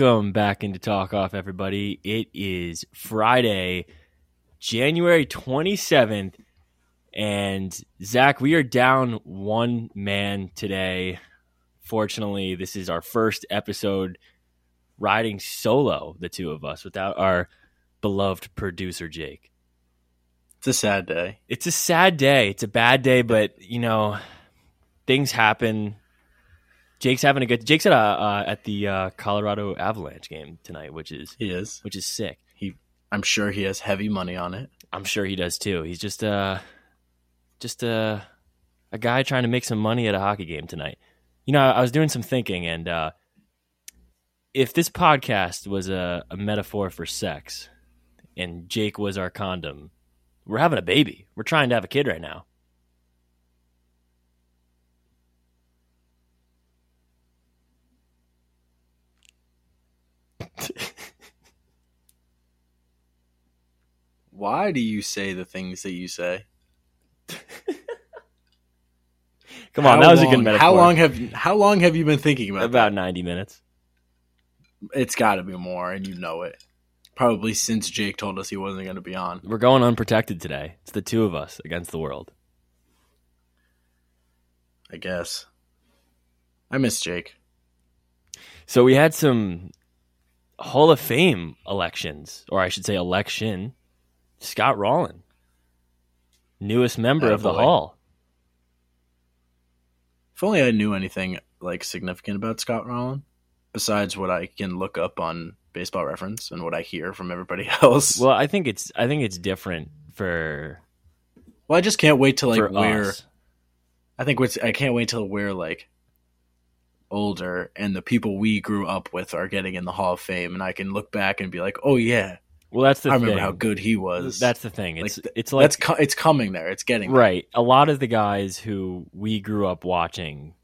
Welcome back into Talk Off, everybody. It is Friday, January 27th. And Zach, we are down one man today. Fortunately, this is our first episode riding solo, the two of us, without our beloved producer, Jake. It's a sad day. It's a sad day. It's a bad day, but, you know, things happen Jake's having a good. Jake's at a, uh, at the uh, Colorado Avalanche game tonight, which is he is which is sick. He, I'm sure he has heavy money on it. I'm sure he does too. He's just uh just uh, a guy trying to make some money at a hockey game tonight. You know, I was doing some thinking, and uh, if this podcast was a, a metaphor for sex, and Jake was our condom, we're having a baby. We're trying to have a kid right now. Why do you say the things that you say? Come on, how that was long, a good metaphor. How long have how long have you been thinking about? About that? ninety minutes. It's got to be more, and you know it. Probably since Jake told us he wasn't going to be on. We're going unprotected today. It's the two of us against the world. I guess. I miss Jake. So we had some Hall of Fame elections, or I should say election. Scott Rolen, newest member Attaboy. of the Hall. If only I knew anything like significant about Scott Rolen, besides what I can look up on Baseball Reference and what I hear from everybody else. Well, I think it's I think it's different for. Well, I just can't wait to like where. Us. I think what's I can't wait till we're like older and the people we grew up with are getting in the Hall of Fame, and I can look back and be like, oh yeah. Well, that's the. I thing. remember how good he was. That's the thing. It's like, it's like that's co- it's coming there. It's getting there. right. A lot of the guys who we grew up watching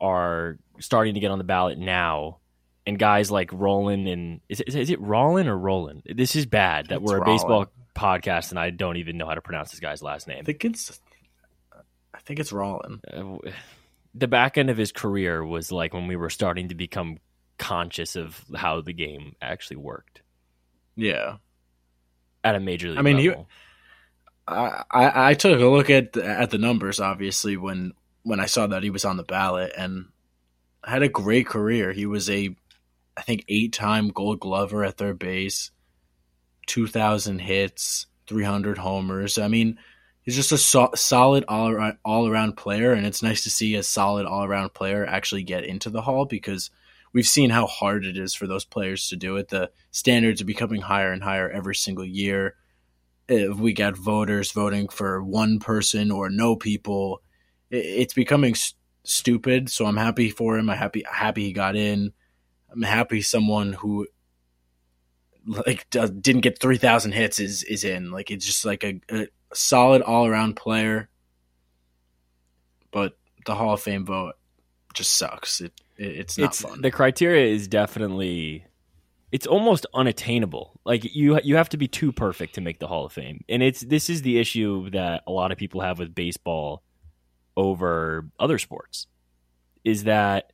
are starting to get on the ballot now, and guys like Rolen and is it, is it Rollin or Roland? This is bad that it's we're a baseball podcast and I don't even know how to pronounce this guy's last name. I think it's I think it's Rollin. Uh, the back end of his career was like when we were starting to become conscious of how the game actually worked. Yeah, at a major league. I mean, level. he. I, I took a look at the, at the numbers obviously when when I saw that he was on the ballot and had a great career. He was a I think eight time Gold Glover at third base, two thousand hits, three hundred homers. I mean, he's just a so- solid all around all around player, and it's nice to see a solid all around player actually get into the Hall because we've seen how hard it is for those players to do it. The standards are becoming higher and higher every single year. If we got voters voting for one person or no people, it's becoming st- stupid. So I'm happy for him. I'm happy happy he got in. I'm happy someone who like didn't get 3000 hits is is in like it's just like a, a solid all-around player but the hall of fame vote just sucks. It, it it's not it's, fun. the criteria is definitely it's almost unattainable. Like you you have to be too perfect to make the hall of fame. And it's this is the issue that a lot of people have with baseball over other sports is that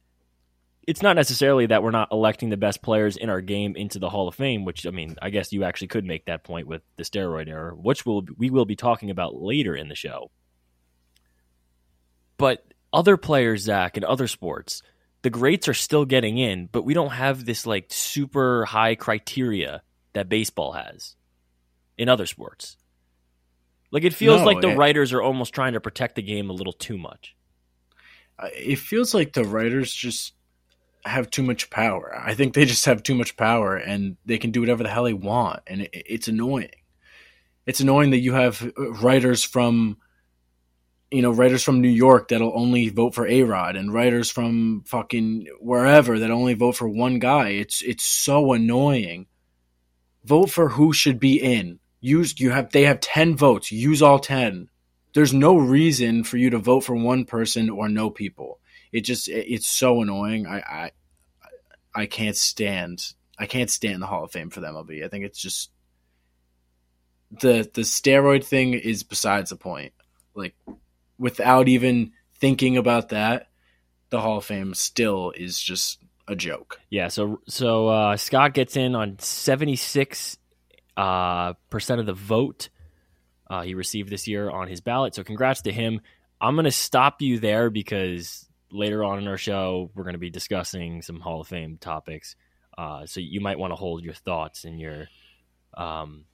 it's not necessarily that we're not electing the best players in our game into the Hall of Fame, which I mean, I guess you actually could make that point with the steroid era, which we'll, we will be talking about later in the show. But other players, Zach, in other sports, the greats are still getting in, but we don't have this like super high criteria that baseball has in other sports. Like it feels no, like the it, writers are almost trying to protect the game a little too much. Uh, it feels like the writers just have too much power. I think they just have too much power and they can do whatever the hell they want. And it, it's annoying. It's annoying that you have writers from, you know, writers from New York that'll only vote for A Rod and writers from fucking wherever that only vote for one guy. It's, it's so annoying. Vote for who should be in. Use, you have, they have 10 votes. Use all 10. There's no reason for you to vote for one person or no people it just it's so annoying. I I I can't stand I can't stand the Hall of Fame for the MLB. I think it's just the the steroid thing is besides the point. Like without even thinking about that, the Hall of Fame still is just a joke. Yeah, so so uh, Scott gets in on seventy six uh, percent of the vote uh, he received this year on his ballot. So congrats to him. I'm to stop you there because later on in our show we're going to be discussing some Hall of Fame topics. Uh, so you might want to hold your thoughts and your um,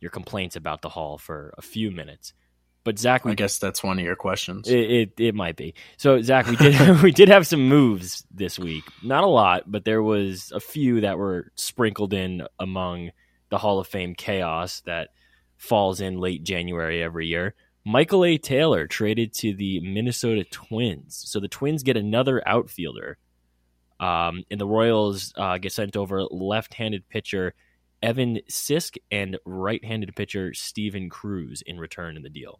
your complaints about the Hall for a few minutes. But Zach, we, I guess that's one of your questions. it, it it might be. So Zach, we did we did have some moves this week. Not a lot, but there was a few that were sprinkled in among the Hall of Fame chaos that falls in late January every year. Michael A. Taylor traded to the Minnesota Twins, so the Twins get another outfielder, um, and the Royals uh, get sent over left-handed pitcher Evan Sisk and right-handed pitcher Steven Cruz in return in the deal.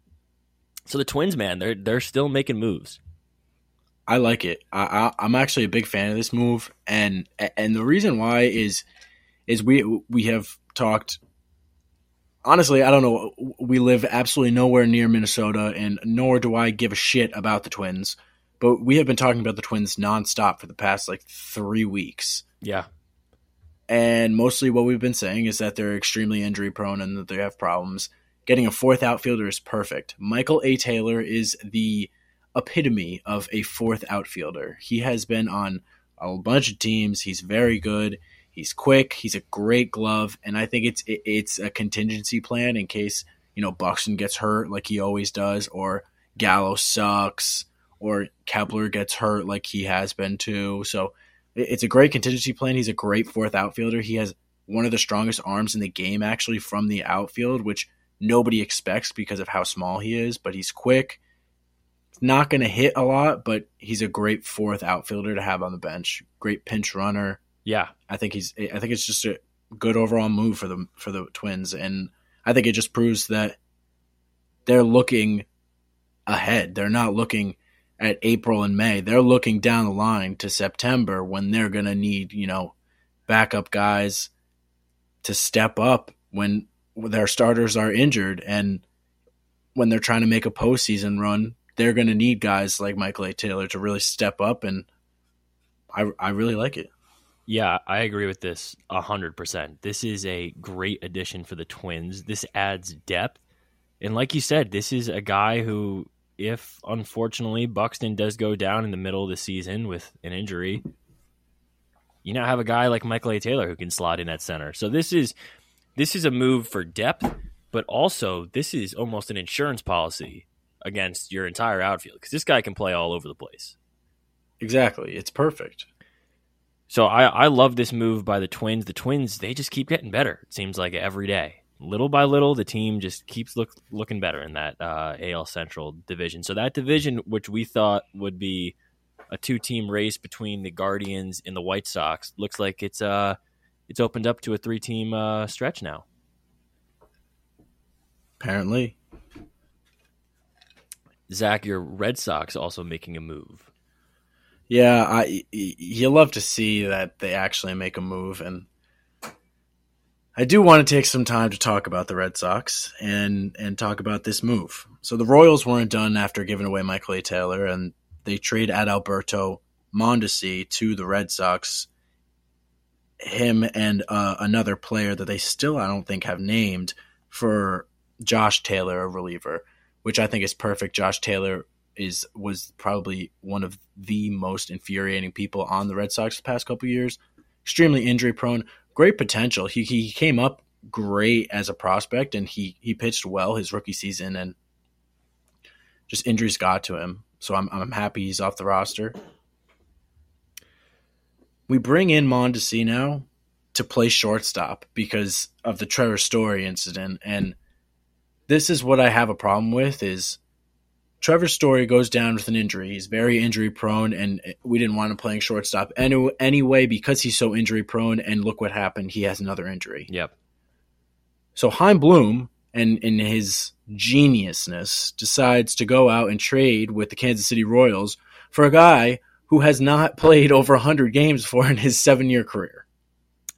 So the Twins, man, they're they're still making moves. I like it. I, I, I'm actually a big fan of this move, and and the reason why is is we we have talked. Honestly, I don't know. We live absolutely nowhere near Minnesota, and nor do I give a shit about the Twins. But we have been talking about the Twins nonstop for the past like three weeks. Yeah, And mostly what we've been saying is that they're extremely injury prone and that they have problems. Getting a fourth outfielder is perfect. Michael A. Taylor is the epitome of a fourth outfielder. He has been on a bunch of teams. He's very good. He's quick. He's a great glove, and I think it's it, it's a contingency plan in case you know Buxton gets hurt like he always does, or Gallo sucks, or Kepler gets hurt like he has been too. So it- it's a great contingency plan. He's a great fourth outfielder. He has one of the strongest arms in the game actually from the outfield, which nobody expects because of how small he is. But he's quick. Not going to hit a lot, but he's a great fourth outfielder to have on the bench. Great pinch runner. Yeah, I think he's. I think it's just a good overall move for the for the Twins, and I think it just proves that they're looking ahead. They're not looking at April and May. They're looking down the line to September when they're going to need you know backup guys to step up when their starters are injured and when they're trying to make a postseason run. They're going to need guys like Michael A. Taylor to really step up, and I I really like it. Yeah, I agree with this hundred percent. This is a great addition for the Twins. This adds depth, and like you said, this is a guy who, if unfortunately Buxton does go down in the middle of the season with an injury, you now have a guy like Michael A. Taylor who can slot in at center. So this is this is a move for depth, but also this is almost an insurance policy against your entire outfield because this guy can play all over the place. Exactly, it's perfect. So I, I love this move by the Twins. The Twins, they just keep getting better. It seems like every day, little by little, the team just keeps look, looking better in that uh, AL Central division. So that division, which we thought would be a two-team race between the Guardians and the White Sox, looks like it's uh it's opened up to a three-team uh, stretch now. Apparently, Zach, your Red Sox also making a move. Yeah. I you love to see that they actually make a move, and I do want to take some time to talk about the Red Sox and and talk about this move. So the Royals weren't done after giving away Michael A. Taylor, and they trade at Alberto Mondesi to the Red Sox. Him and uh, another player that they still I don't think have named for Josh Taylor, a reliever, which I think is perfect. Josh Taylor is was probably one of the most infuriating people on the Red Sox the past couple years. Extremely injury prone, great potential. He he came up great as a prospect and he he pitched well his rookie season and just injuries got to him. So I'm I'm happy he's off the roster. We bring in Mondesi now to play shortstop because of the Trevor Story incident and this is what I have a problem with is Trevor Story goes down with an injury. He's very injury prone, and we didn't want him playing shortstop any, anyway because he's so injury prone. And look what happened. He has another injury. Yep. So Chaim Bloom, and in his geniusness, decides to go out and trade with the Kansas City Royals for a guy who has not played over 100 games before in his seven year career.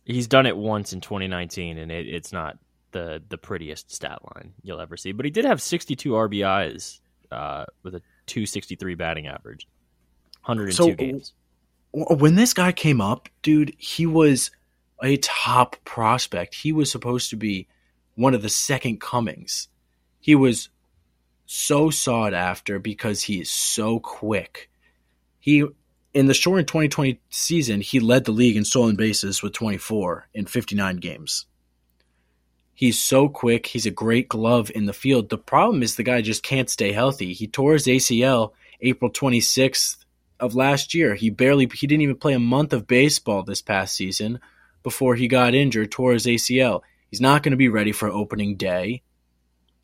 He's done it once in 2019, and it, it's not the the prettiest stat line you'll ever see. But he did have 62 RBIs uh, with a 263 batting average, 102 So- games. when this guy came up, dude, he was a top prospect. He was supposed to be one of the second comings. He was so sought after because he is so quick. He in the short 2020 season, he led the league in stolen bases with 24 in 59 games. He's so quick. He's a great glove in the field. The problem is the guy just can't stay healthy. He tore his ACL April 26th of last year. He barely he didn't even play a month of baseball this past season before he got injured, tore his ACL. He's not going to be ready for opening day.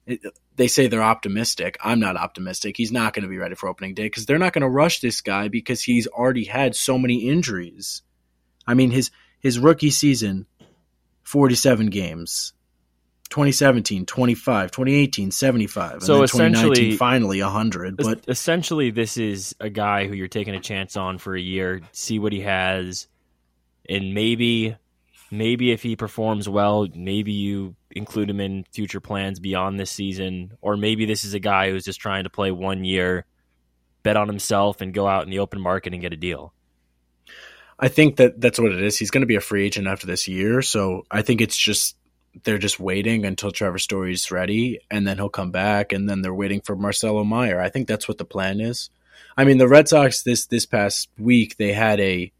It, they say they're optimistic. I'm not optimistic. He's not going to be ready for opening day because they're not going to rush this guy because he's already had so many injuries. I mean, his his rookie season, 47 games. 2017, 25, 2018, 75. So essentially, finally 100. But essentially, this is a guy who you're taking a chance on for a year, see what he has, and maybe maybe if he performs well, maybe you include him in future plans beyond this season, or maybe this is a guy who's just trying to play one year, bet on himself, and go out in the open market and get a deal. I think that that's what it is. He's going to be a free agent after this year, so I think it's just they're just waiting until Trevor Story's ready, and then he'll come back, and then they're waiting for Marcelo Mayer. I think that's what the plan is. I mean, the Red Sox this this past week they had a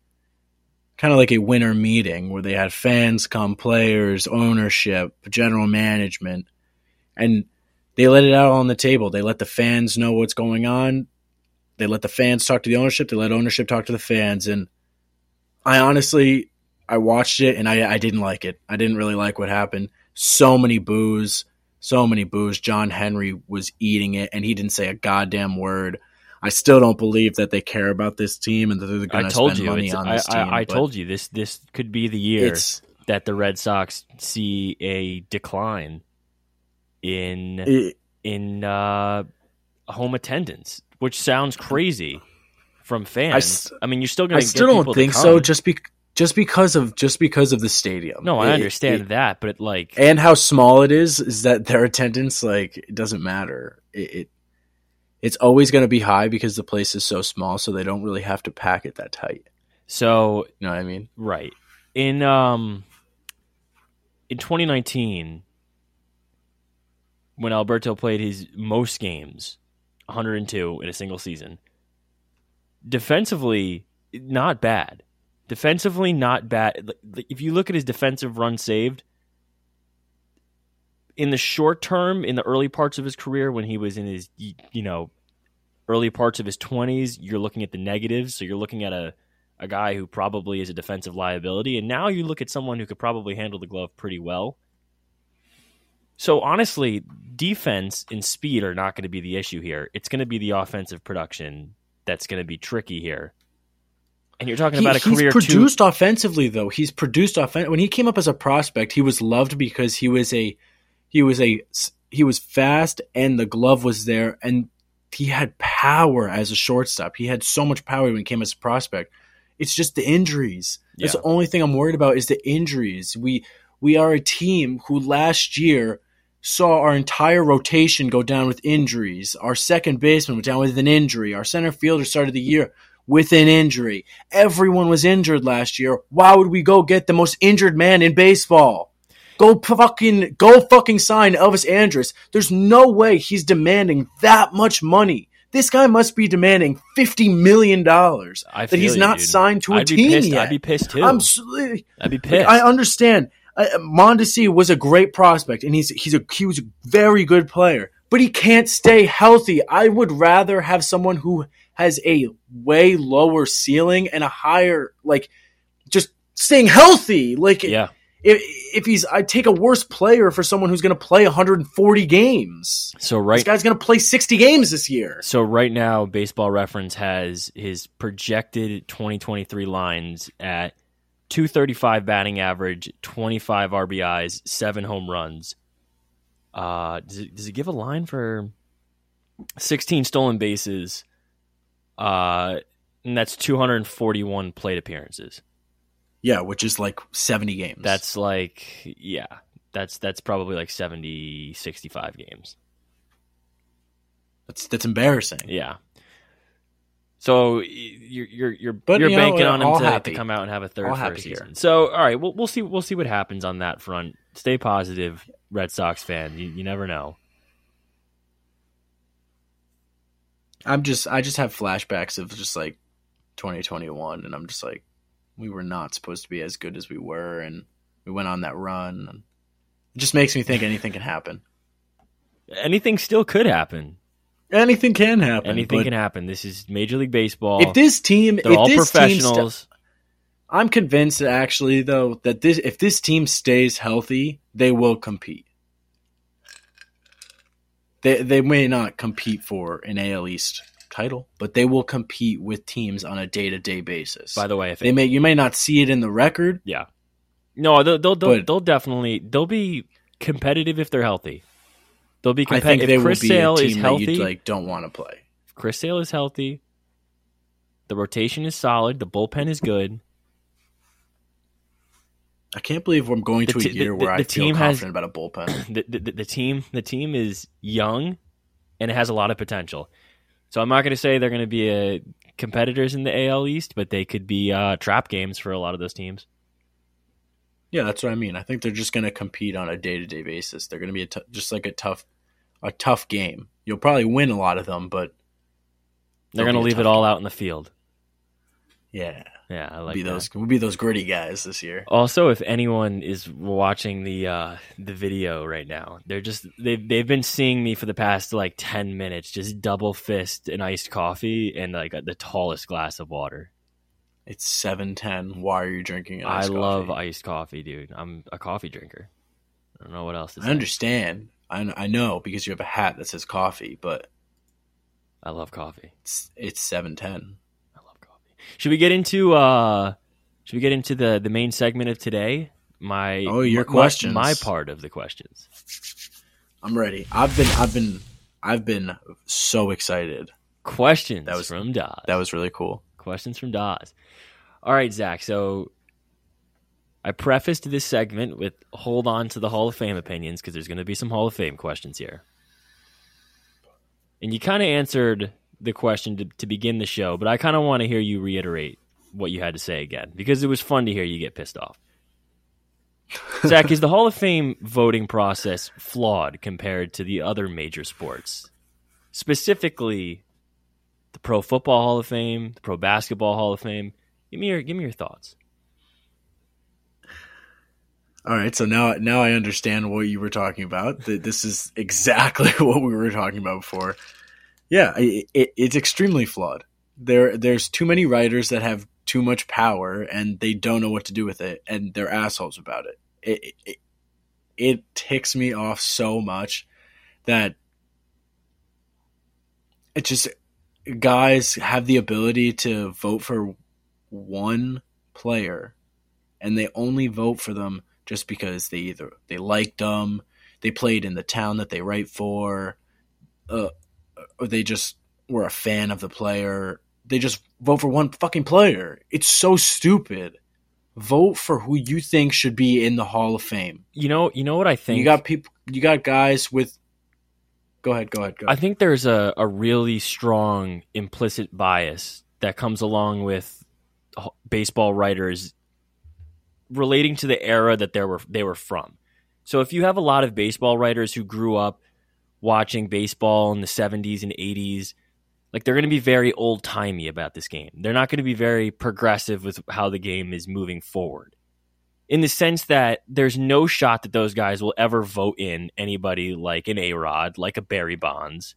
kind of like a winter meeting where they had fans come, players, ownership, general management, and they let it out on the table. They let the fans know what's going on. They let the fans talk to the ownership. They let ownership talk to the fans. And I honestly, I watched it and I, I didn't like it. I didn't really like what happened. So many boos, so many boos. John Henry was eating it and he didn't say a goddamn word. I still don't believe that they care about this team and that they're going to spend you, money on this I, team. I, I told you this. This could be the year that the Red Sox see a decline in it, in uh, home attendance, which sounds crazy from fans. I, I mean, you're still going to. I still don't think so. Just be just because of just because of the stadium. No, I it, understand it, that, but like and how small it is is that their attendance like it doesn't matter. It, it's always going to be high because the place is so small, so they don't really have to pack it that tight. So you know what I mean? Right. In um in 2019, when Alberto played his most games, 102 in a single season, defensively not bad. Defensively not bad. If you look at his defensive run saved, in the short term, in the early parts of his career, when he was in his you know early parts of his twenties, you're looking at the negatives. So you're looking at a a guy who probably is a defensive liability, and now you look at someone who could probably handle the glove pretty well. So honestly, defense and speed are not going to be the issue here. It's going to be the offensive production that's going to be tricky here. And you're talking about he, a career. He's produced offensively, though. He's produced offen- When he came up as a prospect, he was loved because he was a he was a he was fast and the glove was there and he had power as a shortstop. He had so much power when he came as a prospect. It's just the injuries. Yeah. That's the only thing I'm worried about is the injuries. We we are a team who last year saw our entire rotation go down with injuries. Our second baseman went down with an injury. Our center fielder started the year with an injury. Everyone was injured last year. Why would we go get the most injured man in baseball? Go fucking go fucking sign Elvis Andrus. There's no way he's demanding that much money. This guy must be demanding fifty million dollars that he's you, not dude. signed to a I'd team yet. I'd be pissed too. I'm, I'd be pissed. Like, I understand. Uh, Mondesi was a great prospect, and he's he's a he was a very good player, but he can't stay healthy. I would rather have someone who has a way lower ceiling and a higher like just staying healthy. Like yeah if, if he's, I'd take a worse player for someone who's going to play 140 games. So right, this guy's going to play 60 games this year. So right now, Baseball Reference has his projected 2023 lines at 235 batting average, 25 RBIs, seven home runs. Uh, does it, does it give a line for 16 stolen bases? Uh, and that's 241 plate appearances. Yeah, which is like 70 games. That's like yeah. That's that's probably like 70 65 games. That's that's embarrassing. Yeah. So you're you're you're, But, you're you know, banking on him to, to come out and have a third All here. season. So all right, we'll we'll see we'll see what happens on that front. Stay positive, Red Sox fan. You you never know. I'm just I just have flashbacks of just like 2021, and I'm just like, we were not supposed to be as good as we were, and we went on that run. And it just makes me think anything can happen. Anything still could happen. Anything can happen. Anything can happen. This is Major League Baseball. If this team, They're if all this professionals. I'm convinced that actually though that this if this team stays healthy, they will compete. They they may not compete for an AL East title, but they will compete with teams on a day to day basis. by the way, if they may you may not see it in the record. Yeah. No, they'll they'll, they'll, they'll definitely they'll be competitive if they're healthy. They'll be I think competitive. they If Chris will be Sale a is team that healthy, you like don't want to play. if Chris Sale is healthy, the rotation is solid, the bullpen is good. I can't believe I'm going to a year the- where the I feel team has- confident about a bullpen. The, the, team the team is young and it has a lot of potential. So I'm not going to say they're going to be uh competitors in the AL East, but they could be uh, trap games for a lot of those teams. Yeah, that's what I mean. I think they're just going to compete on a day to day basis. They're going to be a t- just like a tough, a tough game. You'll probably win a lot of them, but They're going to leave it all game. out in the field. yeah, Yeah, I like be that. those. We'll be those gritty guys this year. Also, if anyone is watching the uh, the video right now, they're just they've they've been seeing me for the past like ten minutes, just double fist an iced coffee and like the tallest glass of water. It's seven ten. Why are you drinking? An I iced love iced coffee, dude. I'm a coffee drinker. I don't know what else to say. I understand. I, I know because you have a hat that says coffee, but I love coffee. it's it's seven ten. I love coffee. Should we get into uh should we get into the the main segment of today? My Oh, your my- questions. My, part of the questions. I'm ready. I've been I've been I've been so excited. Questions That was- from Daz. That was really cool. Questions from Daz. All right, Zach. So I prefaced this segment with hold on to the Hall of Fame opinions because there's going to be some Hall of Fame questions here. And you kind of answered the question to, to begin the show, but I kind of want to hear you reiterate what you had to say again because it was fun to hear you get pissed off. Zach, is the Hall of Fame voting process flawed compared to the other major sports? Specifically, the Pro Football Hall of Fame, the Pro Basketball Hall of Fame. Give me your give me your thoughts. All right, so now now I understand what you were talking about. That this is exactly what we were talking about before. Yeah, it, it, it's extremely flawed. There there's too many writers that have too much power and they don't know what to do with it, and they're assholes about it. It it, it ticks me off so much that it just guys have the ability to vote for one player and they only vote for them just because they either they liked them, they played in the town that they write for, uh, or they just were a fan of the player. They just vote for one fucking player. It's so stupid. Vote for who you think should be in the Hall of Fame. You know, you know what I think. You got people. You got guys with. Go ahead. Go ahead. Go. ahead. I think there's a, a really strong implicit bias that comes along with baseball writers relating to the era that they were they were from. So if you have a lot of baseball writers who grew up watching baseball in the 70s and 80s, like they're going to be very old-timey about this game. They're not going to be very progressive with how the game is moving forward. In the sense that there's no shot that those guys will ever vote in anybody like an A-Rod, like a Barry Bonds,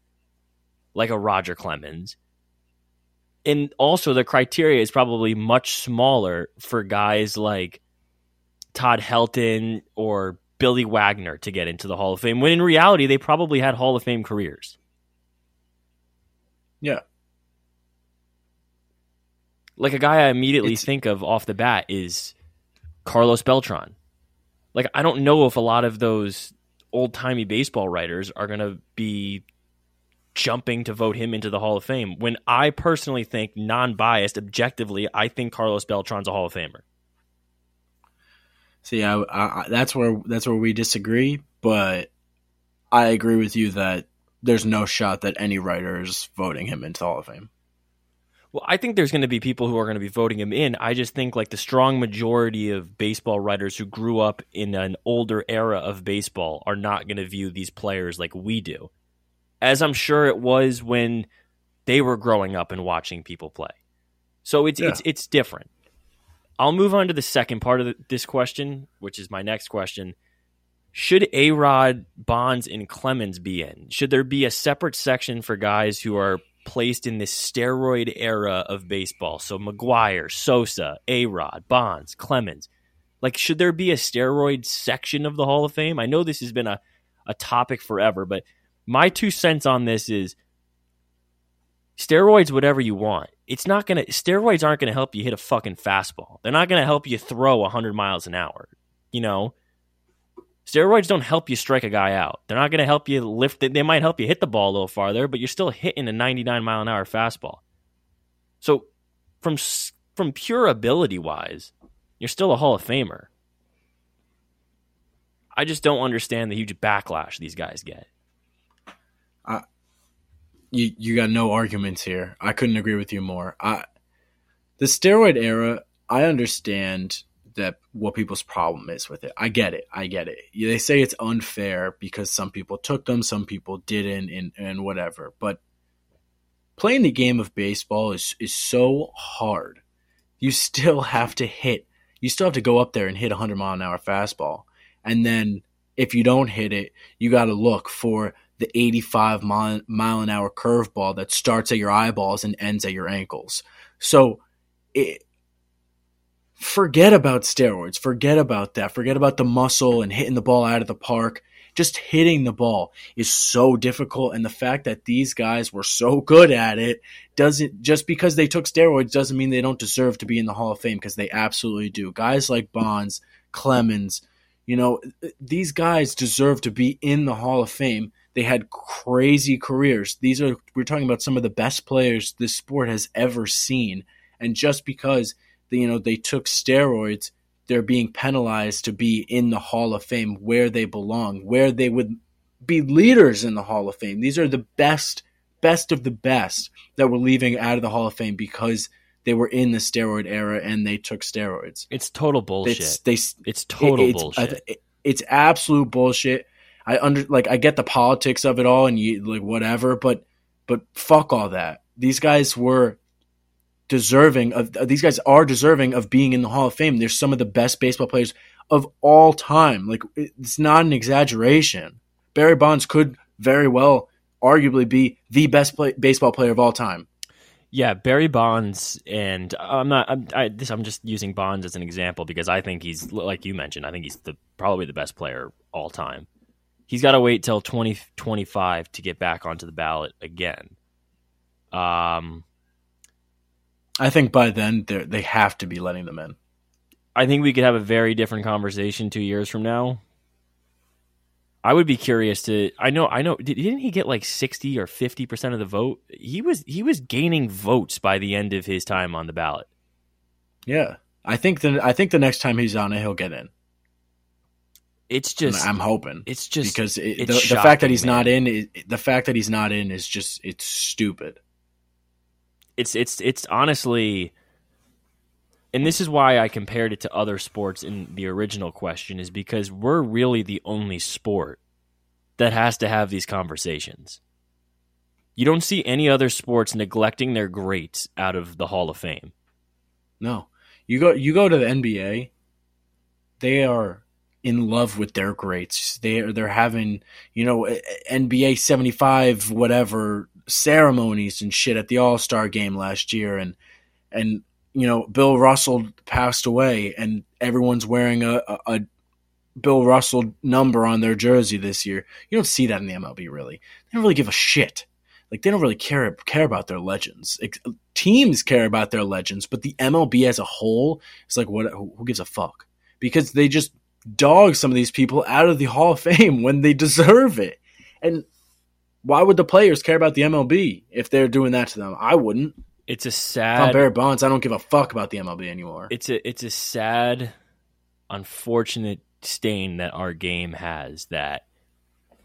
like a Roger Clemens. And also the criteria is probably much smaller for guys like Todd Helton or Billy Wagner to get into the Hall of Fame, when in reality, they probably had Hall of Fame careers. Yeah. Like a guy I immediately It's- think of off the bat is Carlos Beltran. Like, I don't know if a lot of those old timey baseball writers are going to be jumping to vote him into the Hall of Fame when I personally think, non biased, objectively, I think Carlos Beltran's a Hall of Famer. See, I, I, that's where that's where we disagree, but I agree with you that there's no shot that any writer is voting him into the Hall of Fame. Well, I think there's going to be people who are going to be voting him in. I just think like the strong majority of baseball writers who grew up in an older era of baseball are not going to view these players like we do. As I'm sure it was when they were growing up and watching people play. So it's yeah. it's it's different. I'll move on to the second part of the, this question, which is my next question. Should A Rod, Bonds, and Clemens be in? Should there be a separate section for guys who are placed in this steroid era of baseball? So McGwire, Sosa, A Rod, Bonds, Clemens. Like, should there be a steroid section of the Hall of Fame? I know this has been a, a topic forever, but my two cents on this is steroids, whatever you want. It's not to, steroids aren't to help you hit a fucking fastball. They're not to help you throw 100 miles an hour. You know, steroids don't help you strike a guy out. They're not to help you lift it. They might help you hit the ball a little farther, but you're still hitting a 99 mile an hour fastball. So, from from pure ability wise, you're still a Hall of Famer. I just don't understand the huge backlash these guys get. You you got no arguments here. I couldn't agree with you more. I the steroid era, I understand that what people's problem is with it. I get it. I get it. They say it's unfair because some people took them, some people didn't, and, and whatever. But playing the game of baseball is is so hard. You still have to hit. You still have to go up there and hit a hundred mile an hour fastball, and then if you don't hit it, you got to look for the 85 mile, mile an hour curveball that starts at your eyeballs and ends at your ankles. So it, forget about steroids. Forget about that. Forget about the muscle and hitting the ball out of the park. Just hitting the ball is so difficult. And the fact that these guys were so good at it doesn't, just because they took steroids doesn't mean they don't deserve to be in the Hall of Fame because they absolutely do. Guys like Bonds, Clemens, you know, these guys deserve to be in the Hall of Fame they had crazy careers. These are we're talking about some of the best players this sport has ever seen. And just because they, you know they took steroids, they're being penalized to be in the Hall of Fame where they belong, where they would be leaders in the Hall of Fame. These are the best best of the best that were leaving out of the Hall of Fame because they were in the steroid era and they took steroids. It's total bullshit. It's, they, it's total it, it's, bullshit. It's absolute bullshit. I under like I get the politics of it all and you like whatever, but but fuck all that. These guys were deserving of uh, these guys are deserving of being in the Hall of Fame. They're some of the best baseball players of all time. Like it's not an exaggeration. Barry Bonds could very well arguably be the best play, baseball player of all time. Yeah, Barry Bonds, and uh, I'm not. I'm, I, this, I'm just using Bonds as an example because I think he's like you mentioned. I think he's the probably the best player all time he's got to wait till 2025 to get back onto the ballot again. Um, I think by then they have to be letting them in. I think we could have a very different conversation two years from now. I would be curious to. I know. I know. Didn't he get like sixty or fifty percent of the vote? He was. He was gaining votes by the end of his time on the ballot. Yeah, I think the. I think the next time he's on it, he'll get in. It's just I'm hoping it's just because it, the, shocking, the, fact that he's man. not in it, the fact that he's not in is just it's stupid. It's it's it's honestly and this is why I compared it to other sports in the original question is because we're really the only sport that has to have these conversations. You don't see any other sports neglecting their greats out of the Hall of Fame. No. You go you go to the NBA, they are in love with their greats. They're they're having you know eh, eh, NBA seventy five whatever ceremonies and shit at the All Star game last year, and and you know Bill Russell passed away, and everyone's wearing a, a, a Bill Russell number on their jersey this year. You don't see that in the MLB really. They don't really give a shit. Like they don't really care care about their legends. teams care about their legends, but the MLB as a whole is like what? Who gives a fuck? Because they just dog some of these people out of the Hall of Fame when they deserve it. And why would the players care about the MLB if they're doing that to them? I wouldn't. It's a sad. If I'm Barry Bonds, I don't give a fuck about the MLB anymore. It's a it's a sad, unfortunate stain that our game has that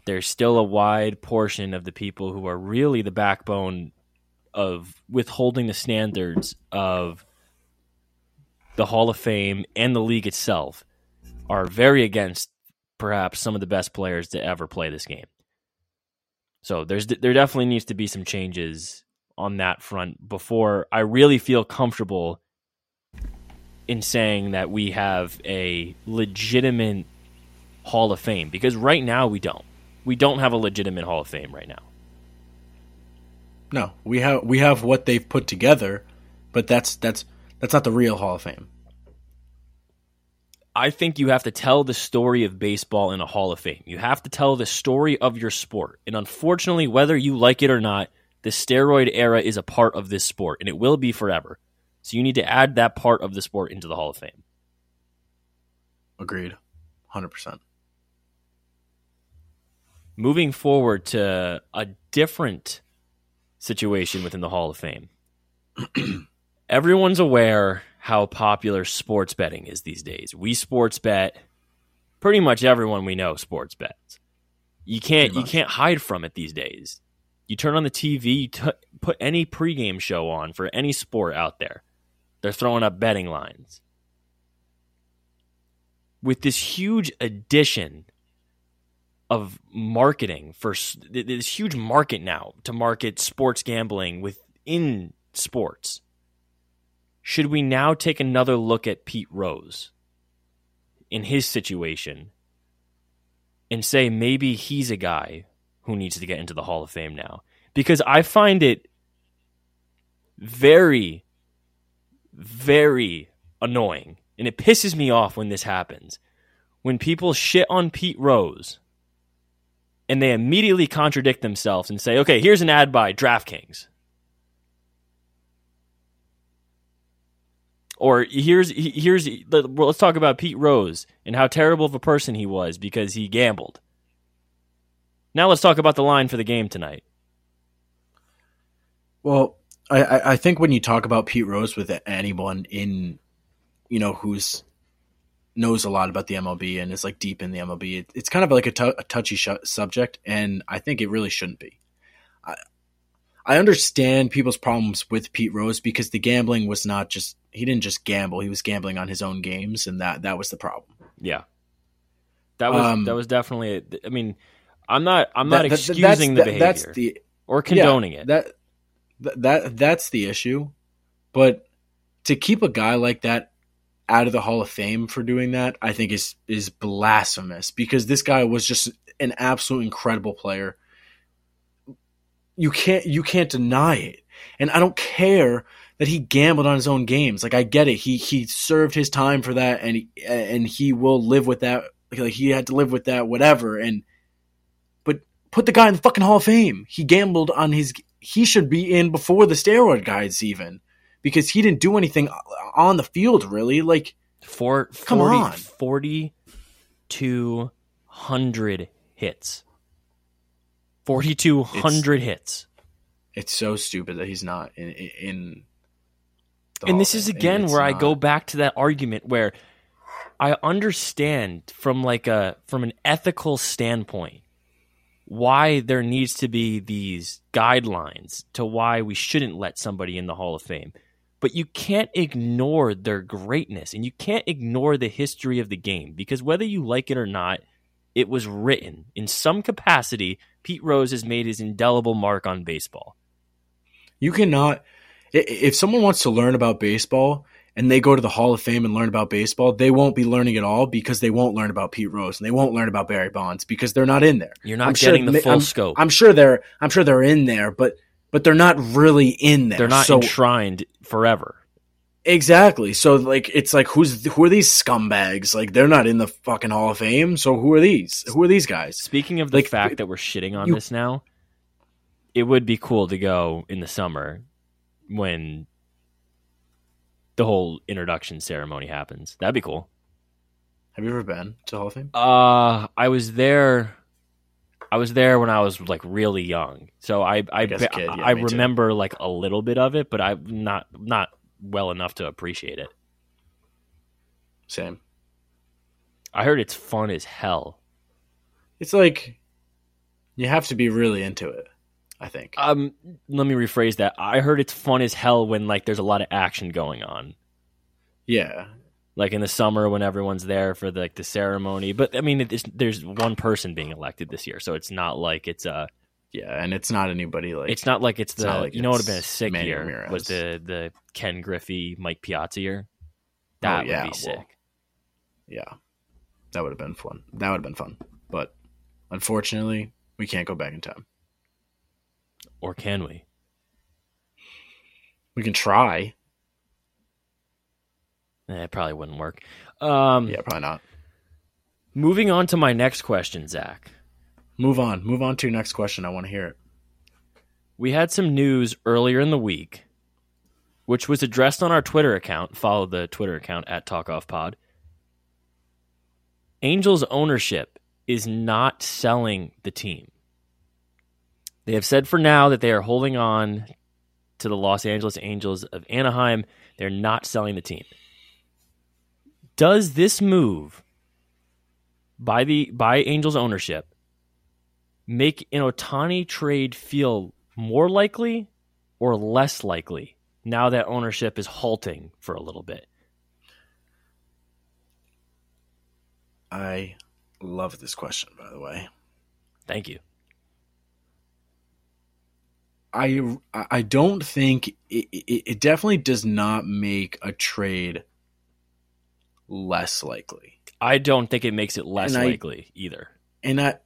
there's still a wide portion of the people who are really the backbone of withholding the standards of the Hall of Fame and the league itself are very against perhaps some of the best players to ever play this game. So there's there definitely needs to be some changes on that front before I really feel comfortable in saying that we have a legitimate Hall of Fame because right now we don't. We don't have a legitimate Hall of Fame right now. No, we have we have what they've put together, but that's that's that's not the real Hall of Fame. I think you have to tell the story of baseball in a Hall of Fame. You have to tell the story of your sport. And unfortunately, whether you like it or not, the steroid era is a part of this sport and it will be forever. So you need to add that part of the sport into the Hall of Fame. Agreed. 100%. Moving forward to a different situation within the Hall of Fame. Everyone's aware how popular sports betting is these days. We sports bet pretty much everyone we know sports bets. You can't you can't hide from it these days. You turn on the TV, you t- put any pregame show on for any sport out there. They're throwing up betting lines. With this huge addition of marketing for this huge market now to market sports gambling within sports should we now take another look at Pete Rose in his situation and say maybe he's a guy who needs to get into the Hall of Fame now? Because I find it very, very annoying. And it pisses me off when this happens. When people shit on Pete Rose and they immediately contradict themselves and say, okay, here's an ad by DraftKings. Or here's here's let's talk about Pete Rose and how terrible of a person he was because he gambled. Now let's talk about the line for the game tonight. Well, I, I think when you talk about Pete Rose with anyone in, you know, who's knows a lot about the MLB and is like deep in the MLB, it, it's kind of like a, t- a touchy sh- subject, and I think it really shouldn't be. I understand people's problems with Pete Rose because the gambling was not just he didn't just gamble; he was gambling on his own games, and that that was the problem. Yeah, that was um, that was definitely. A, I mean, I'm not I'm not that, excusing the behavior that's the, or condoning yeah, it. That that that's the issue, but to keep a guy like that out of the Hall of Fame for doing that, I think is is blasphemous because this guy was just an absolute incredible player you can't you can't deny it. And I don't care that he gambled on his own games. Like I get it. He he served his time for that and he, and he will live with that. Like he had to live with that whatever and but put the guy in the fucking Hall of Fame. He gambled on his he should be in before the steroid guys even because he didn't do anything on the field really. Like for 40, come on. 40 200 hits. 4,200 hits. It's so stupid that he's not in. in and this is again where not. I go back to that argument where I understand from like a from an ethical standpoint why there needs to be these guidelines to why we shouldn't let somebody in the Hall of Fame. But you can't ignore their greatness and you can't ignore the history of the game because whether you like it or not, it was written in some capacity. Pete Rose has made his indelible mark on baseball. You cannot, if someone wants to learn about baseball and they go to the Hall of Fame and learn about baseball, they won't be learning at all because they won't learn about Pete Rose and they won't learn about Barry Bonds because they're not in there. You're not I'm getting sure, the full I'm, scope. I'm sure they're, I'm sure they're in there, but but they're not really in there. They're not so, enshrined forever. Exactly. So like it's like who's who are these scumbags? Like they're not in the fucking Hall of Fame. So who are these? Who are these guys? Speaking of the like, fact that we're shitting on you, this now, it would be cool to go in the summer when the whole introduction ceremony happens. That'd be cool. Have you ever been to Hall of Fame? Uh, I was there. I was there when I was like really young, so I I I, kid, yeah, I remember too. like a little bit of it, but I'm not not well enough to appreciate it. Same. I heard it's fun as hell. It's like you have to be really into it. I think. Um, let me rephrase that. I heard it's fun as hell when like there's a lot of action going on. Yeah, like in the summer when everyone's there for the, like the ceremony. But I mean, there's one person being elected this year, so it's not like it's a yeah, and it's not anybody like it's not like it's, it's the like you know what would have been a sick Manny year Ramirez. was the the Ken Griffey Mike Piazza year. That Oh, yeah, would be sick. well, yeah, that would have been fun. That would have been fun, but unfortunately, we can't go back in time. or can we? We can try. Eh, it probably wouldn't work. Um, Yeah, probably not. Moving on to my next question, Zach. Move on. Move on to your next question. I want to hear it. We had some news earlier in the week, which was addressed on our Twitter account. Follow the Twitter account at TalkOffPod. Angels ownership is not selling the team. They have said for now that they are holding on to the Los Angeles Angels of Anaheim. They're not selling the team. Does this move by the by Angels ownership make an Ohtani trade feel more likely or less likely now that ownership is halting for a little bit? I love this question, by the way. Thank you. I I don't think it, it, it definitely does not make a trade less likely. I don't think it makes it less I- likely either. and I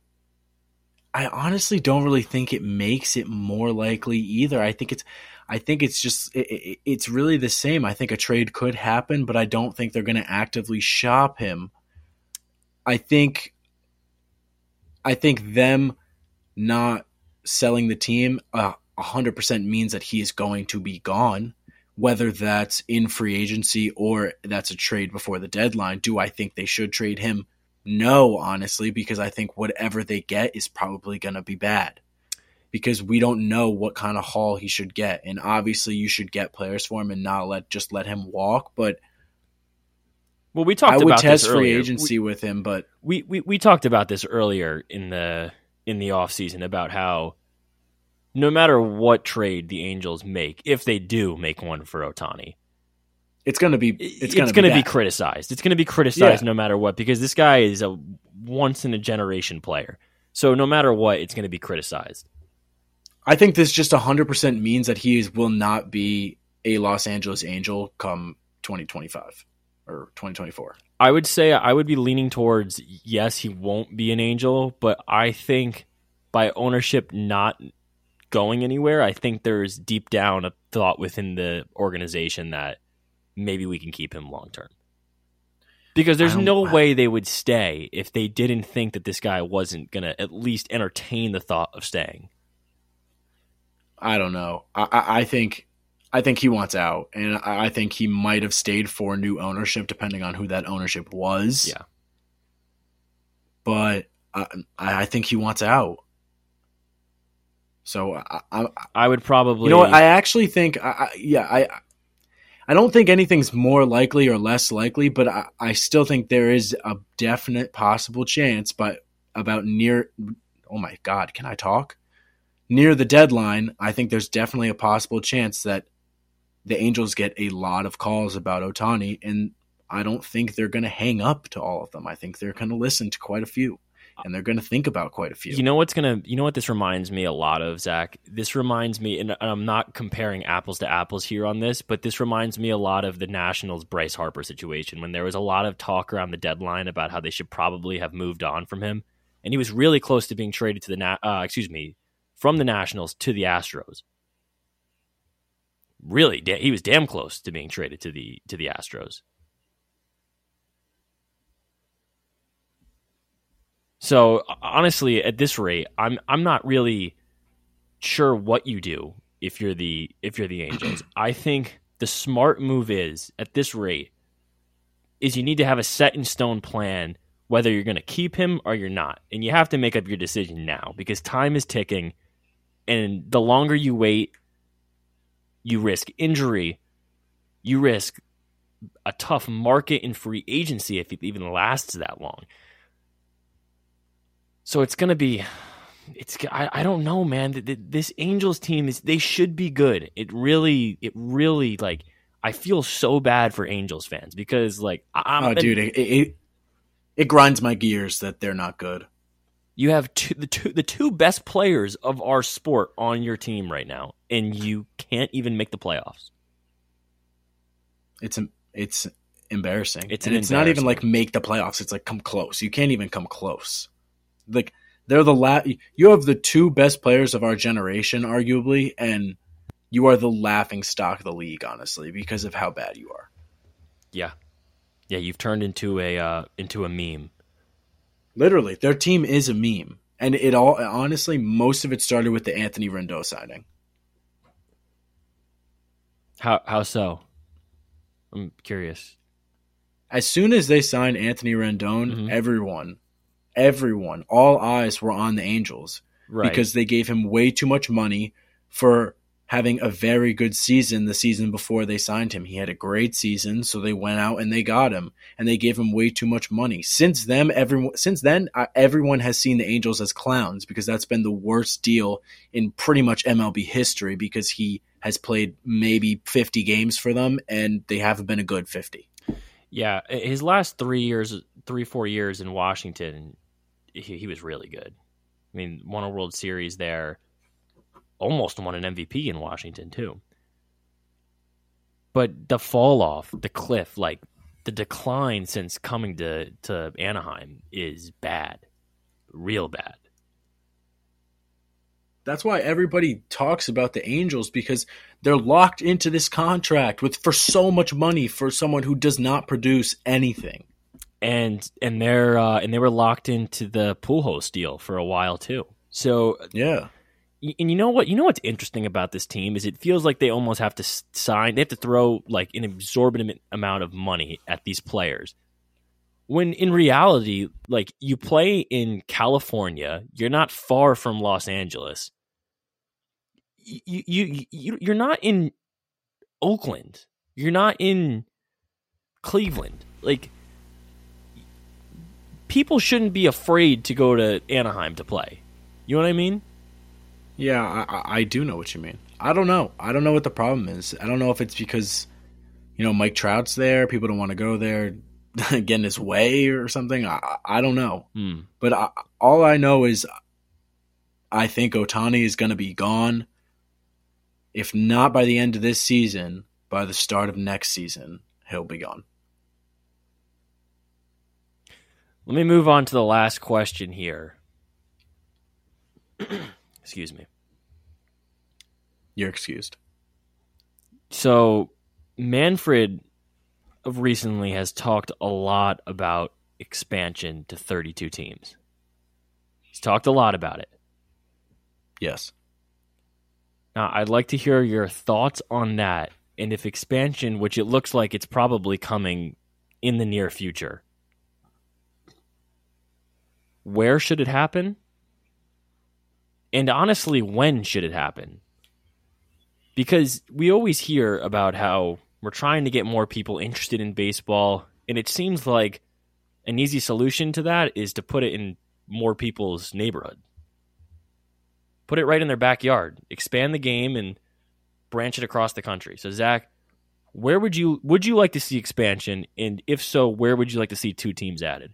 I honestly don't really think it makes it more likely either. I think it's I think it's just it, it, it's really the same. I think a trade could happen, but I don't think they're going to actively shop him. I think I think them not selling the team uh, 100% means that he is going to be gone whether that's in free agency or that's a trade before the deadline. Do I think they should trade him? No, honestly, because I think whatever they get is probably going to be bad. Because we don't know what kind of haul he should get, and obviously you should get players for him and not let just let him walk. But Well, we talked I would about test this free agency with him. But We, we we talked about this earlier in the in the offseason about how no matter what trade the Angels make, if they do make one for Ohtani, it's going to be it's, going to be, be criticized. It's going to be criticized Yeah. no matter what because this guy is a once in a generation player. So no matter what, it's going to be criticized. I think this just 100% means that he is, will not be a Los Angeles Angel come 2025 or 2024. I would say I would be leaning towards yes, he won't be an angel, but I think by ownership not going anywhere, I think there's deep down a thought within the organization that maybe we can keep him long term. Because there's I no way they would stay if they didn't think that this guy wasn't going to at least entertain the thought of staying. I don't know. I, I, I think I think he wants out, and I, I think he might have stayed for new ownership, depending on who that ownership was. Yeah. but I, I I think he wants out. So I, I, I would probably you know what? I actually think, I, I, yeah, I, I don't think anything's more likely or less likely, but I, I still think there is a definite possible chance. But about near, oh my God, can I talk? Near the deadline, I think there's definitely a possible chance that the Angels get a lot of calls about Ohtani, and I don't think they're going to hang up to all of them. I think they're going to listen to quite a few, and they're going to think about quite a few. You know what's gonna? You know what this reminds me a lot of, Zach. This reminds me, and I'm not comparing apples to apples here on this, but this reminds me a lot of the Nationals Bryce Harper situation when there was a lot of talk around the deadline about how they should probably have moved on from him, and he was really close to being traded to the Na- uh, excuse me from the Nationals to the Astros. Really, he was damn close to being traded to the to the Astros. So honestly, at this rate, I'm I'm not really sure what you do if you're the if you're the Angels. I think the smart move is at this rate is you need to have a set in stone plan whether you're going to keep him or you're not. And you have to make up your decision now because time is ticking and the longer you wait, you risk injury, you risk a tough market in free agency if it even lasts that long. So it's going to be it's I, I don't know, man. This Angels team is they should be good. It really, it really like I feel so bad for Angels fans because like I'm, oh, dude, it, it it grinds my gears that they're not good. You have two, the two the two best players of our sport on your team right now, and you can't even make the playoffs. It's it's embarrassing. It's and it's not even like make the playoffs. It's like come close. You can't even come close. Like they're the la- You have the two best players of our generation, arguably, and you are the laughing stock of the league, honestly, because of how bad you are. Yeah, yeah. You've turned into a uh, into a meme. Literally, their team is a meme, and it all honestly, most of it started with the Anthony Rendon signing. How how so? I'm curious. As soon as they signed Anthony Rendon, mm-hmm. everyone, everyone, all eyes were on the Angels right. because they gave him way too much money for having a very good season the season before they signed him. He had a great season, so they went out and they got him, and they gave him way too much money. Since then, everyone since then uh, everyone has seen the Angels as clowns because that's been the worst deal in pretty much MLB history because he has played maybe 50 games for them and they haven't been a good 50. Yeah, his last 3 years, 3 4 years in Washington, he, he was really good. I mean, won a World Series there almost won an MVP in Washington too. But the fall off, the cliff, like the decline since coming to, to Anaheim is bad. Real bad. That's why everybody talks about the Angels because they're locked into this contract with for so much money for someone who does not produce anything. And and they're uh, and they were locked into the Pujols deal for a while too. So yeah, and you know what? You know what's interesting about this team is it feels like they almost have to sign. They have to throw like an exorbitant amount of money at these players. When in reality, like you play in California, you're not far from Los Angeles. You you, you you're not in Oakland. You're not in Cleveland. Like people shouldn't be afraid to go to Anaheim to play. You know what I mean? Yeah, I, I do know what you mean. I don't know. I don't know what the problem is. I don't know if it's because, you know, Mike Trout's there. People don't want to go there, get in his way or something. I, I don't know. Hmm. But I, all I know is I think Ohtani is going to be gone. If not by the end of this season, by the start of next season, he'll be gone. Let me move on to the last question here. Excuse me. You're excused. So, Manfred of recently has talked a lot about expansion to 32 teams. He's talked a lot about it. Yes. Now, I'd like to hear your thoughts on that and if expansion, which it looks like it's probably coming in the near future, where should it happen? And honestly, when should it happen? Because we always hear about how we're trying to get more people interested in baseball, and it seems like an easy solution to that is to put it in more people's neighborhood. Put it right in their backyard. Expand the game and branch it across the country. So Zach, where would you would you like to see expansion and if so, where would you like to see two teams added?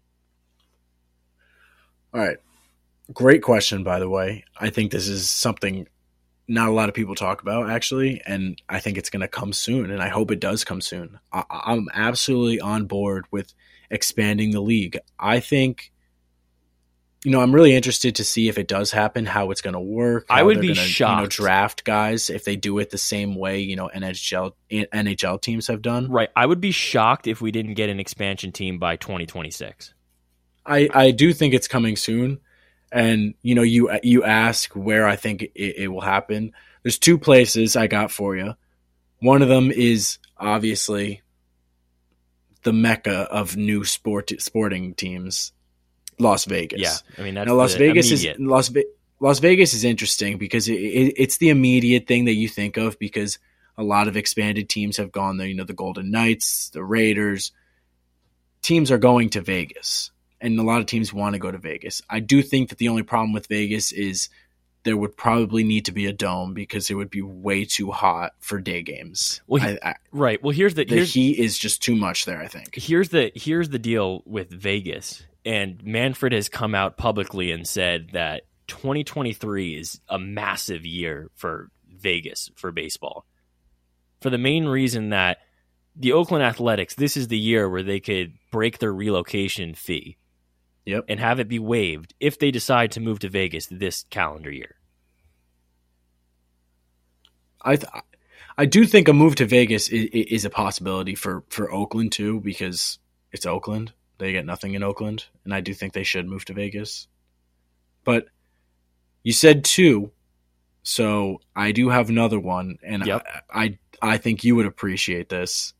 All right. Great question, by the way. I think this is something not a lot of people talk about, actually, and I think it's going to come soon, and I hope it does come soon. I- I'm absolutely on board with expanding the league. I think you know, I'm really interested to see if it does happen, how it's going to work. I would be gonna, shocked. You know, draft guys if they do it the same way you know NHL NHL teams have done. Right. I would be shocked if we didn't get an expansion team by 2026. I I do think it's coming soon and you know you you ask where I think it, it, will happen. There's two places I got for you. One of them is obviously the mecca of new sport sporting teams, Las Vegas. Yeah, I mean that's now Las Vegas immediate. is Las Ve- Las Vegas is interesting because it, it, it's the immediate thing that you think of because a lot of expanded teams have gone there. You know, the Golden Knights, the Raiders, teams are going to Vegas and a lot of teams want to go to Vegas. I do think that the only problem with Vegas is there would probably need to be a dome because it would be way too hot for day games. Well, he, I, I, right. Well, here's the, the here's, heat is just too much there. I think here's the here's the deal with Vegas, and Manfred has come out publicly and said that 2023 is a massive year for Vegas for baseball, for the main reason that the Oakland Athletics, this is the year where they could break their relocation fee Yep. And have it be waived if they decide to move to Vegas this calendar year. I th- I do think a move to Vegas is, is, a possibility for for Oakland too because it's Oakland. They get nothing in Oakland, and I do think they should move to Vegas. But you said two, so I do have another one, and yep. I, I I think you would appreciate this.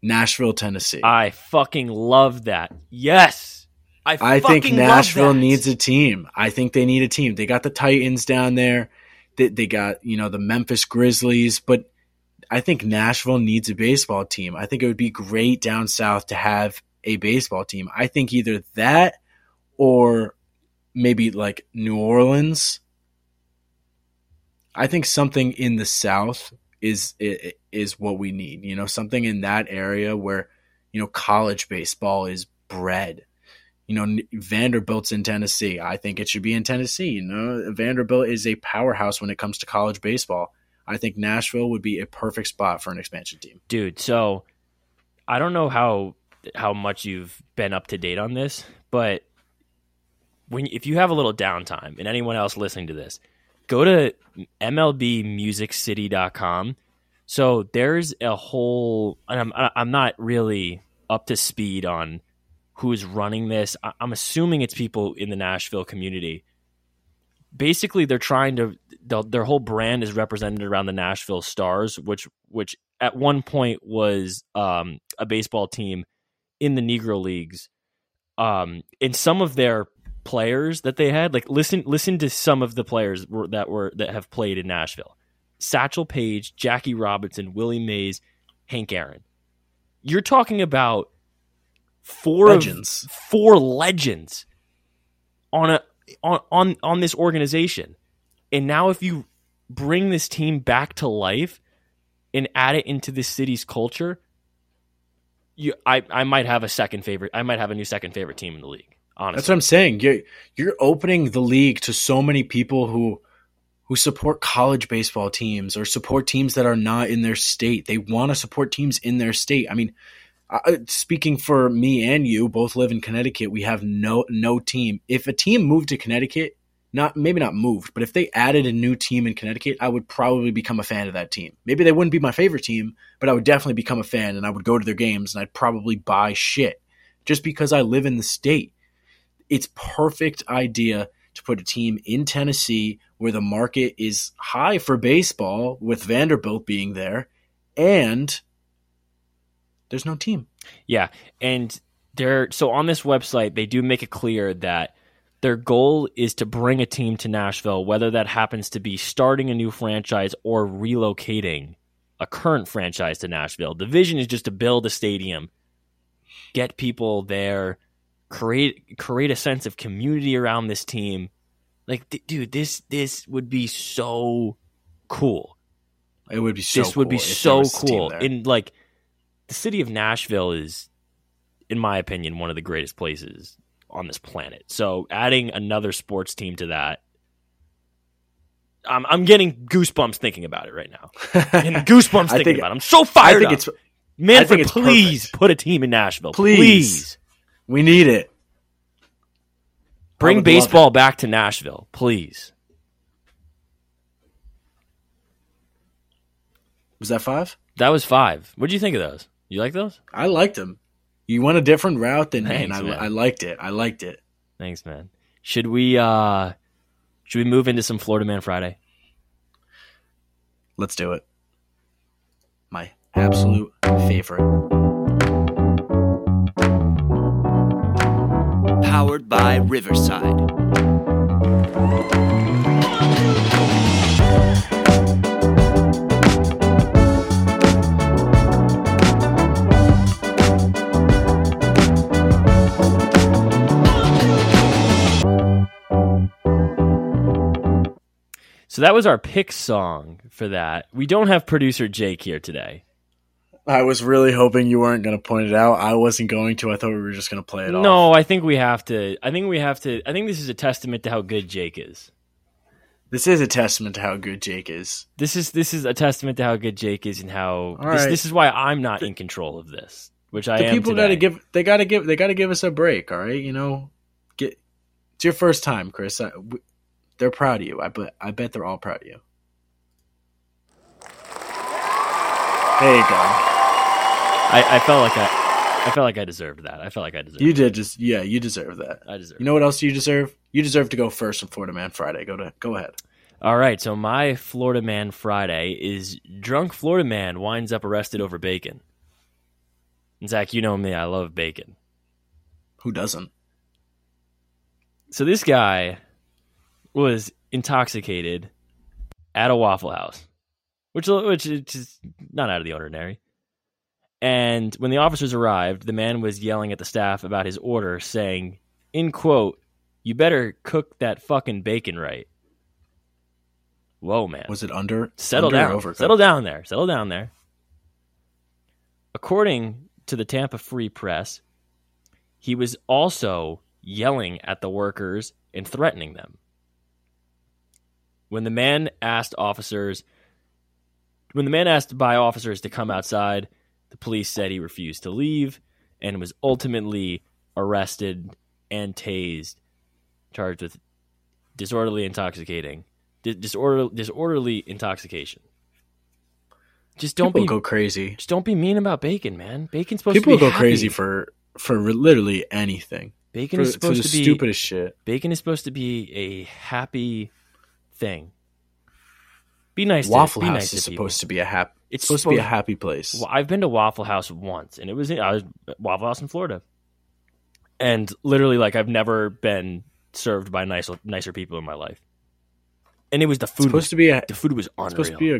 Nashville, Tennessee. I fucking love that. Yes. I, I think Nashville needs a team. I think they need a team. They got the Titans down there. They, they got, you know, the Memphis Grizzlies, but I think Nashville needs a baseball team. I think it would be great down south to have a baseball team. I think either that or maybe like New Orleans. I think something in the south is is what we need. You know, something in that area where, you know, college baseball is bred you know, Vanderbilt's in Tennessee. I think it should be in Tennessee. You know, Vanderbilt is a powerhouse when it comes to college baseball. I think Nashville would be a perfect spot for an expansion team. Dude, so I don't know how how much you've been up to date on this, but when if you have a little downtime and anyone else listening to this, go to mlbmusiccity.com. So there's a whole I'm I'm not really up to speed on who's running this. I'm assuming it's people in the Nashville community. Basically, they're trying to their whole brand is represented around the Nashville Stars, which which at one point was um, a baseball team in the Negro leagues. Um, and some of their players that they had, like listen listen to some of the players that were that have played in Nashville: Satchel Paige, Jackie Robinson, Willie Mays, Hank Aaron. You're talking about four legends. Of, four legends on a on on on this organization. And now if you bring this team back to life and add it into this city's culture, you I, I might have a second favorite I might have a new second favorite team in the league. Honestly. That's what I'm saying. You're you're opening the league to so many people who who support college baseball teams or support teams that are not in their state. They want to support teams in their state. I mean, speaking for me and you, both live in Connecticut. We have no no team. If a team moved to Connecticut, not maybe not moved, but if they added a new team in Connecticut, I would probably become a fan of that team. Maybe they wouldn't be my favorite team, but I would definitely become a fan and I would go to their games and I'd probably buy shit just because I live in the state. It's perfect idea to put a team in Tennessee where the market is high for baseball with Vanderbilt being there and there's no team. Yeah, and they're so on this website they do make it clear that their goal is to bring a team to Nashville, whether that happens to be starting a new franchise or relocating a current franchise to Nashville. The vision is just to build a stadium, get people there, create create a sense of community around this team. Like, dude, this this would be so cool. It would be so. This would be so cool. In like the city of Nashville is, in my opinion, one of the greatest places on this planet. So adding another sports team to that, I'm, I'm getting goosebumps thinking about it right now. and goosebumps thinking think, about it. I'm so fired I think up. It's, Manfred, it's please perfect. put a team in Nashville. Please. please. We need it. Bring baseball back to Nashville, please. Was that five? That was five. What do you think of those? You like those? I liked them. You went a different route than me, and I, I liked it. I liked it. Thanks, man. Should we uh should we move into some Florida Man Friday? Let's do it. My absolute favorite. Powered by Riverside. So that was our pick song for that. We don't have producer Jake here today. I was really hoping you weren't going to point it out. I wasn't going to. I thought we were just going to play it off. No, I think we have to. I think we have to. I think this is a testament to how good Jake is. This is a testament to how good Jake is. This is this is a testament to how good Jake is and how this, right. this is why I'm not in control of this, which I the am. people got to give. They got to give. They got to give us a break. All right, you know, get. It's your first time, Chris. I, w they're proud of you. I bet. I bet they're all proud of you. There you go. I, I felt like I, I felt like I deserved that. I felt like I deserved. You did just. Yeah, you deserve that. I deserve. You know what else you deserve? You deserve to go first on Florida Man Friday. Go to. Go ahead. All right, so my Florida Man Friday is drunk Florida man winds up arrested over bacon. And Zach, you know me, I love bacon. Who doesn't? So this guy was intoxicated at a Waffle House, which which is not out of the ordinary. And when the officers arrived, the man was yelling at the staff about his order, saying, "In quote, you better cook that fucking bacon right." Whoa, man! Was it under? Settle under down. Settle down there. Settle down there. According to the Tampa Free Press, he was also yelling at the workers and threatening them. When the man asked officers when the man asked by officers to come outside, the police said he refused to leave and was ultimately arrested and tased, charged with disorderly intoxicating disorder, disorderly intoxication. Just don't People be go crazy. just don't be mean about bacon, man. Bacon's supposed People to be go happy. crazy for for literally anything. bacon For, is supposed to be stupidest shit. bacon is supposed to be a happy thing. Be nice. Waffle to, be House nice is to supposed to be a happy. It's It's supposed to be a happy place. Well, I've been to Waffle House once, and it was I was Waffle House in Florida, and literally like I've never been served by nicer nicer people in my life. And it was the It's food. supposed Was, to be a. the food was It's unreal. supposed to be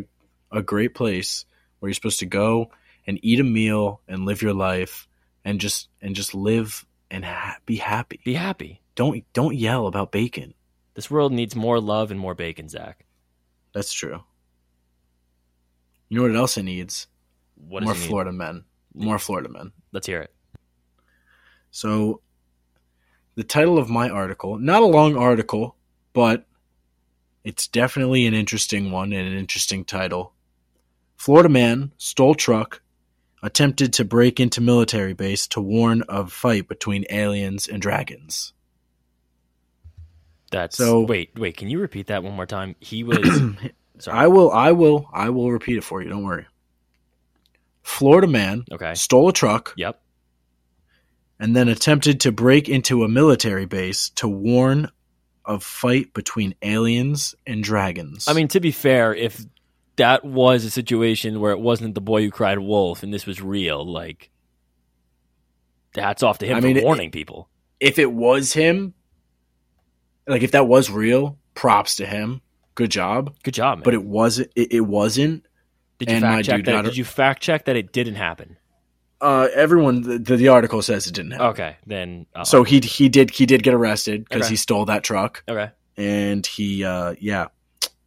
a, a great place where you're supposed to go and eat a meal and live your life and just and just live and ha- be happy. be happy. Don't don't yell about bacon. This world needs more love and more bacon, Zach. That's true. You know what else it needs? What More need? Florida men. More Florida men. Let's hear it. So, the title of my article, not a long article, but it's definitely an interesting one and an interesting title. Florida man stole truck, attempted to break into military base to warn of fight between aliens and dragons. That's So- wait, wait. Can you repeat that one more time? He was sorry. I will, I will, I will repeat it for you. Don't worry. Florida man okay. stole a truck Yep. and then attempted to break into a military base to warn of fight between aliens and dragons. I mean, to be fair, if that was a situation where it wasn't the boy who cried wolf and this was real, like, hats off to him I for mean, it- warning people. if it was him, like if that was real, props to him. Good job. Good job, man. But it wasn't. It, it wasn't. did you fact check that? got Did it- you fact check that it didn't happen? Uh, everyone. The, the article says it didn't happen. Okay, then. uh, So he he did he did get arrested because Okay. he stole that truck okay, and he uh yeah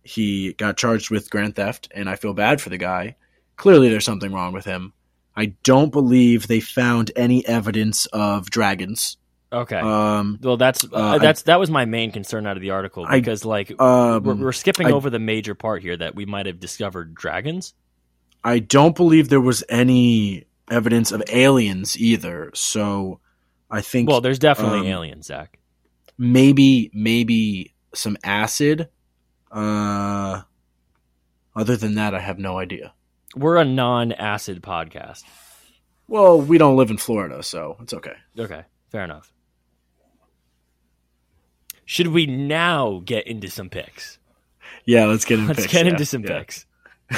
he got charged with grand theft and I feel bad for the guy. Clearly, there's something wrong with him. I don't believe they found any evidence of dragons. Okay. Um, well, that's uh, I- that's that was my main concern out of the article I- because, like, um, we're, we're skipping I- over the major part here that we might have discovered dragons. I don't believe there was any evidence of aliens either. So I think Well, there's definitely um, aliens, Zach. maybe maybe some acid. Uh, other than that, I have no idea. We're a non-acid podcast. Well, we don't live in Florida, so it's okay. Okay, fair enough. Should we now get into some picks? Yeah, let's get into Let's picks, get yeah, into some yeah. picks.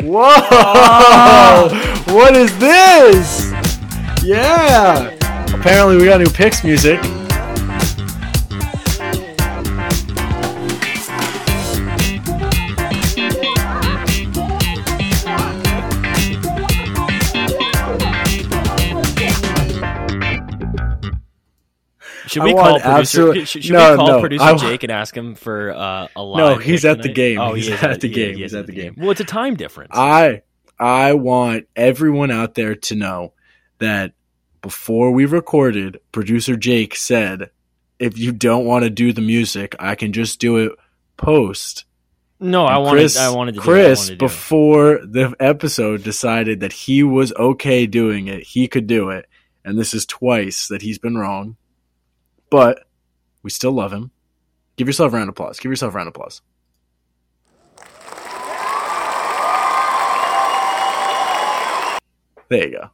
Whoa! What is this? Yeah. Apparently, we got new picks music. Should I we call producer? absolute- should should No, we call no, producer Jake and ask him for uh, a live? No, he's at the game. Oh, He's at the game. he He's at the game. Well, it's a time difference. I I want everyone out there to know that before we recorded, producer Jake said, "If you don't want to do the music, I can just do it post." no, I wanted. Chris, I wanted to. Chris, do it. I wanted to before the episode, decided that he was okay doing it. He could do it, and this is twice that he's been wrong. But we still love him. Give yourself a round of applause. Give yourself a round of applause. There you go.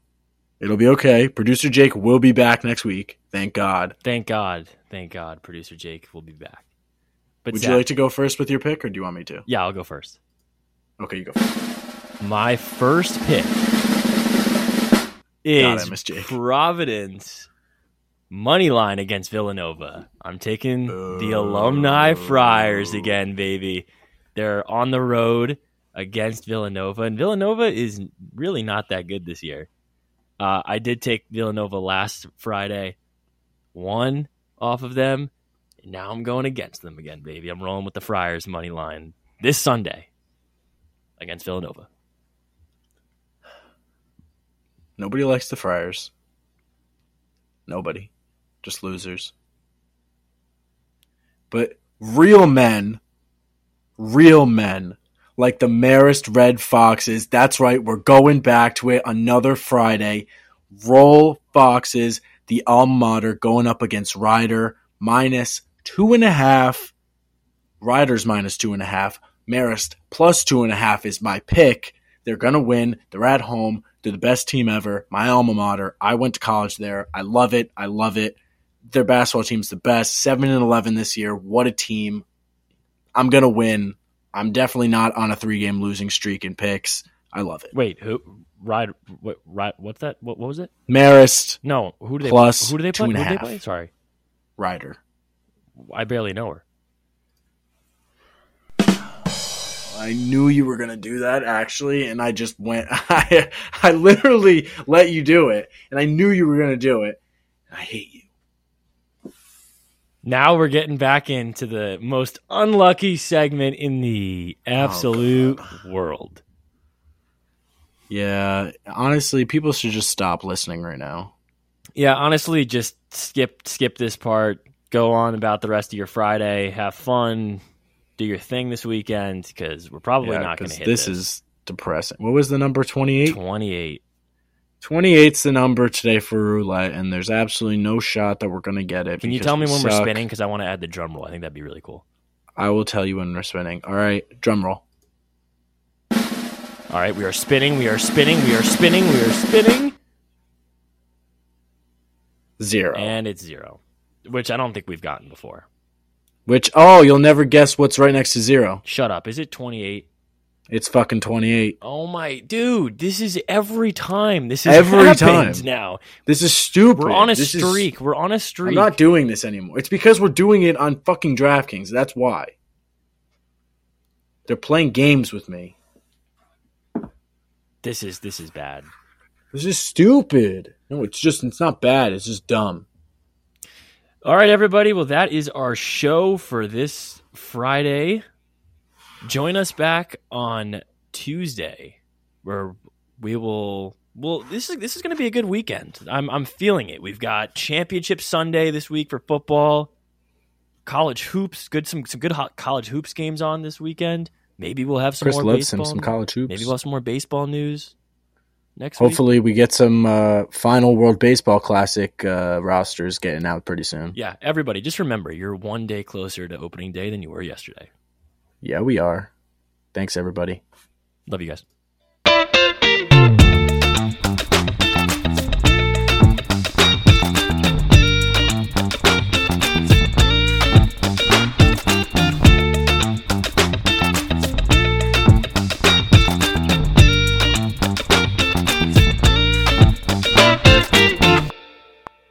It'll be okay. Producer Jake will be back next week. Thank God. Thank God. Thank God. Producer Jake will be back. But Would Zach- you like to go first with your pick, or do you want me to? Yeah, I'll go first. Okay, you go. First. My first pick is. Providence money line against Villanova. I'm taking the alumni Friars again, baby. They're on the road against Villanova, and Villanova is really not that good this year. Uh, I did take Villanova last Friday, one off of them, and now I'm going against them again, baby. I'm rolling with the Friars money line this Sunday against Villanova. Nobody likes the Friars. Nobody. Just losers. But real men, real men, like the Marist Red Foxes, that's right, we're going back to it another Friday. Roll Foxes, the alma mater, going up against Rider, minus two and a half. Riders minus two and a half. Marist plus two and a half is my pick. They're going to win. They're at home. They're the best team ever. My alma mater. I went to college there. I love it. I love it. Their basketball team's the best. 7 and 11 this year. What a team. I'm going to win. I'm definitely not on a three game losing streak in picks. I love it. Wait, who? Ride? What? Ride? What's that? What, what was it? Marist, No, who do they Plus Who do they play? and a Who do they half. play? Sorry, Rider. I barely know her. I knew you were gonna do that actually, and I just went. I I literally let you do it, and I knew you were gonna do it. I hate you. Now we're getting back into the most unlucky segment in the oh, absolute world. Yeah, honestly, people should just stop listening right now. Yeah, honestly, just skip skip this part. Go on about the rest of your Friday. Have fun. Do your thing this weekend because we're probably Yeah, not going to hit this, this. is depressing. What was the number 28? twenty eight. 28's the number today for roulette, and there's absolutely no shot that we're gonna get it. Can you tell me we when we're spinning? Because I want to add the drum roll. I think that'd be really cool. I will tell you when we're spinning. All right, drum roll. All right, we are spinning. We are spinning. We are spinning. We are spinning. Zero. And it's zero, which I don't think we've gotten before. Which oh, you'll never guess what's right next to zero. Shut up. Is it 28? It's fucking 28. Oh my dude, this is every time. This is Every time. now. This is stupid. We're on a This is- streak. We're on a streak. I'm not doing this anymore. It's because we're doing it on fucking DraftKings. That's why. They're playing games with me. this is this is bad. This is stupid. No, it's just it's not bad. It's just dumb. All right, everybody. Well, that is our show for this Friday. Join us back on Tuesday, where we will. Well, this is this is going to be a good weekend. I'm I'm feeling it. We've got Championship Sunday this week for football. College hoops, good some some good hot college hoops games on this weekend. Maybe we'll have some Chris more loves baseball. some some college hoops. Maybe we'll have some more baseball news next week. Hopefully, we get some uh, final World Baseball Classic uh, rosters getting out pretty soon. Yeah, everybody, just remember you're one day closer to opening day than you were yesterday. Yeah, we are. Thanks, everybody. Love you guys.